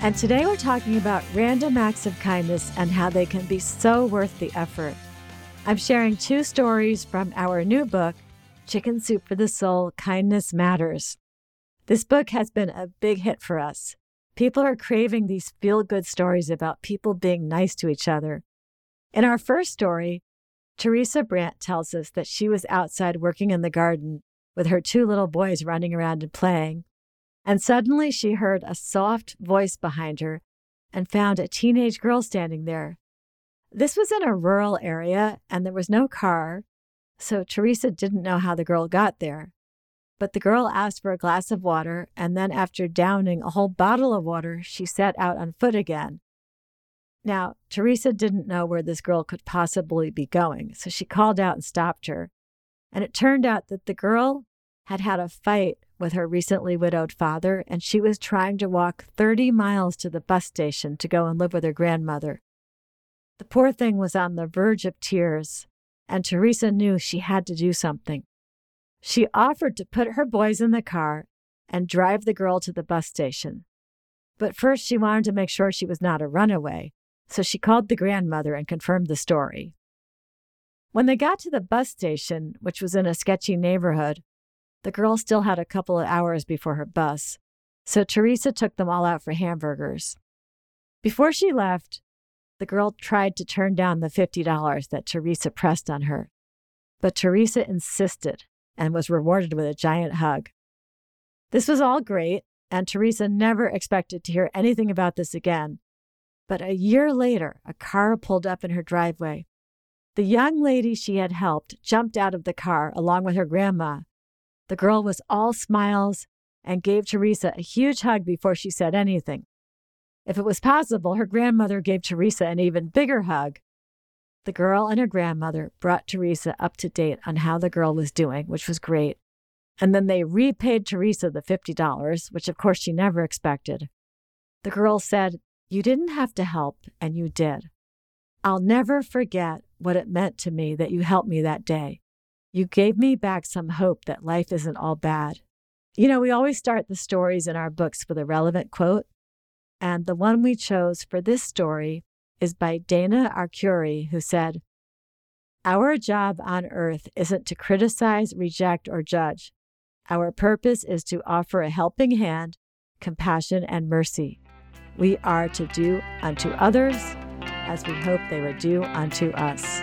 And today we're talking about random acts of kindness and how they can be so worth the effort. I'm sharing two stories from our new book, Chicken Soup for the Soul Kindness Matters. This book has been a big hit for us. People are craving these feel good stories about people being nice to each other. In our first story, Teresa Brandt tells us that she was outside working in the garden with her two little boys running around and playing. And suddenly she heard a soft voice behind her and found a teenage girl standing there. This was in a rural area and there was no car, so Teresa didn't know how the girl got there. But the girl asked for a glass of water, and then after downing a whole bottle of water, she set out on foot again. Now, Teresa didn't know where this girl could possibly be going, so she called out and stopped her. And it turned out that the girl had had a fight with her recently widowed father, and she was trying to walk 30 miles to the bus station to go and live with her grandmother. The poor thing was on the verge of tears, and Teresa knew she had to do something. She offered to put her boys in the car and drive the girl to the bus station. But first, she wanted to make sure she was not a runaway, so she called the grandmother and confirmed the story. When they got to the bus station, which was in a sketchy neighborhood, the girl still had a couple of hours before her bus, so Teresa took them all out for hamburgers. Before she left, the girl tried to turn down the $50 that Teresa pressed on her, but Teresa insisted and was rewarded with a giant hug. This was all great, and Teresa never expected to hear anything about this again. But a year later, a car pulled up in her driveway. The young lady she had helped jumped out of the car along with her grandma. The girl was all smiles and gave Teresa a huge hug before she said anything. If it was possible, her grandmother gave Teresa an even bigger hug, the girl and her grandmother brought Teresa up to date on how the girl was doing, which was great. And then they repaid Teresa the $50, which of course she never expected. The girl said, You didn't have to help, and you did. I'll never forget what it meant to me that you helped me that day. You gave me back some hope that life isn't all bad. You know, we always start the stories in our books with a relevant quote. And the one we chose for this story is by Dana Arcuri, who said, Our job on earth isn't to criticize, reject, or judge. Our purpose is to offer a helping hand, compassion, and mercy. We are to do unto others as we hope they would do unto us.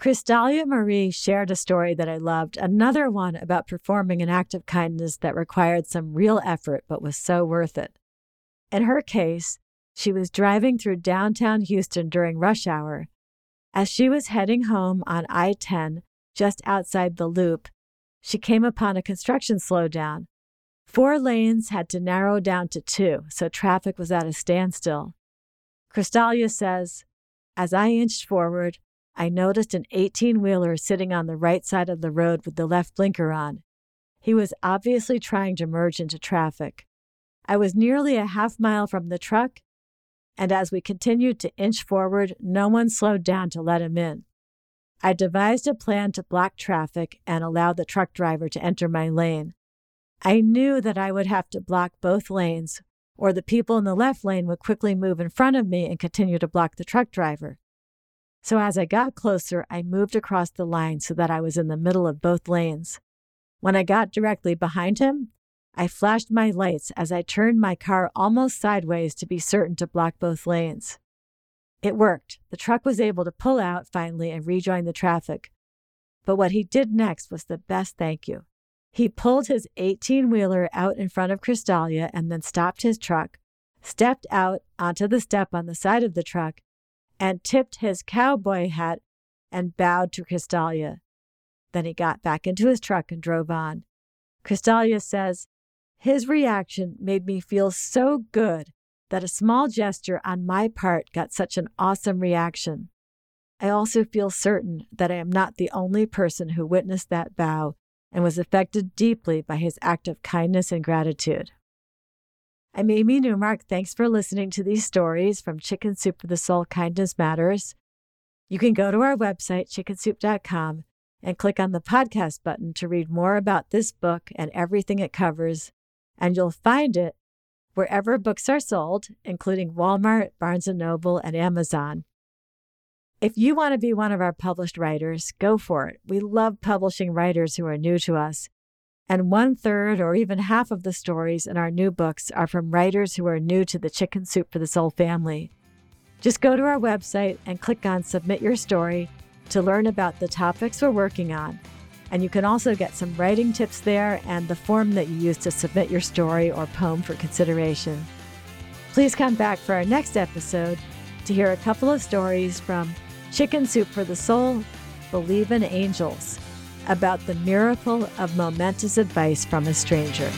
Dalia Marie shared a story that I loved, another one about performing an act of kindness that required some real effort but was so worth it. In her case, she was driving through downtown Houston during rush hour. As she was heading home on I 10, just outside the loop, she came upon a construction slowdown. Four lanes had to narrow down to two, so traffic was at a standstill. Crystalia says, As I inched forward, I noticed an 18 wheeler sitting on the right side of the road with the left blinker on. He was obviously trying to merge into traffic. I was nearly a half mile from the truck, and as we continued to inch forward, no one slowed down to let him in. I devised a plan to block traffic and allow the truck driver to enter my lane. I knew that I would have to block both lanes, or the people in the left lane would quickly move in front of me and continue to block the truck driver. So as I got closer, I moved across the line so that I was in the middle of both lanes. When I got directly behind him, I flashed my lights as I turned my car almost sideways to be certain to block both lanes. It worked. The truck was able to pull out finally and rejoin the traffic. But what he did next was the best thank you. He pulled his 18 wheeler out in front of Crystalia and then stopped his truck, stepped out onto the step on the side of the truck, and tipped his cowboy hat and bowed to Crystalia. Then he got back into his truck and drove on. Crystalia says, His reaction made me feel so good that a small gesture on my part got such an awesome reaction. I also feel certain that I am not the only person who witnessed that bow and was affected deeply by his act of kindness and gratitude. I'm Amy Newmark. Thanks for listening to these stories from Chicken Soup for the Soul Kindness Matters. You can go to our website, chickensoup.com, and click on the podcast button to read more about this book and everything it covers, and you'll find it wherever books are sold, including Walmart, Barnes & Noble, and Amazon. If you want to be one of our published writers, go for it. We love publishing writers who are new to us. And one third or even half of the stories in our new books are from writers who are new to the Chicken Soup for the Soul family. Just go to our website and click on Submit Your Story to learn about the topics we're working on and you can also get some writing tips there and the form that you use to submit your story or poem for consideration. Please come back for our next episode to hear a couple of stories from Chicken Soup for the Soul, Believe in Angels, about the miracle of momentous advice from a stranger.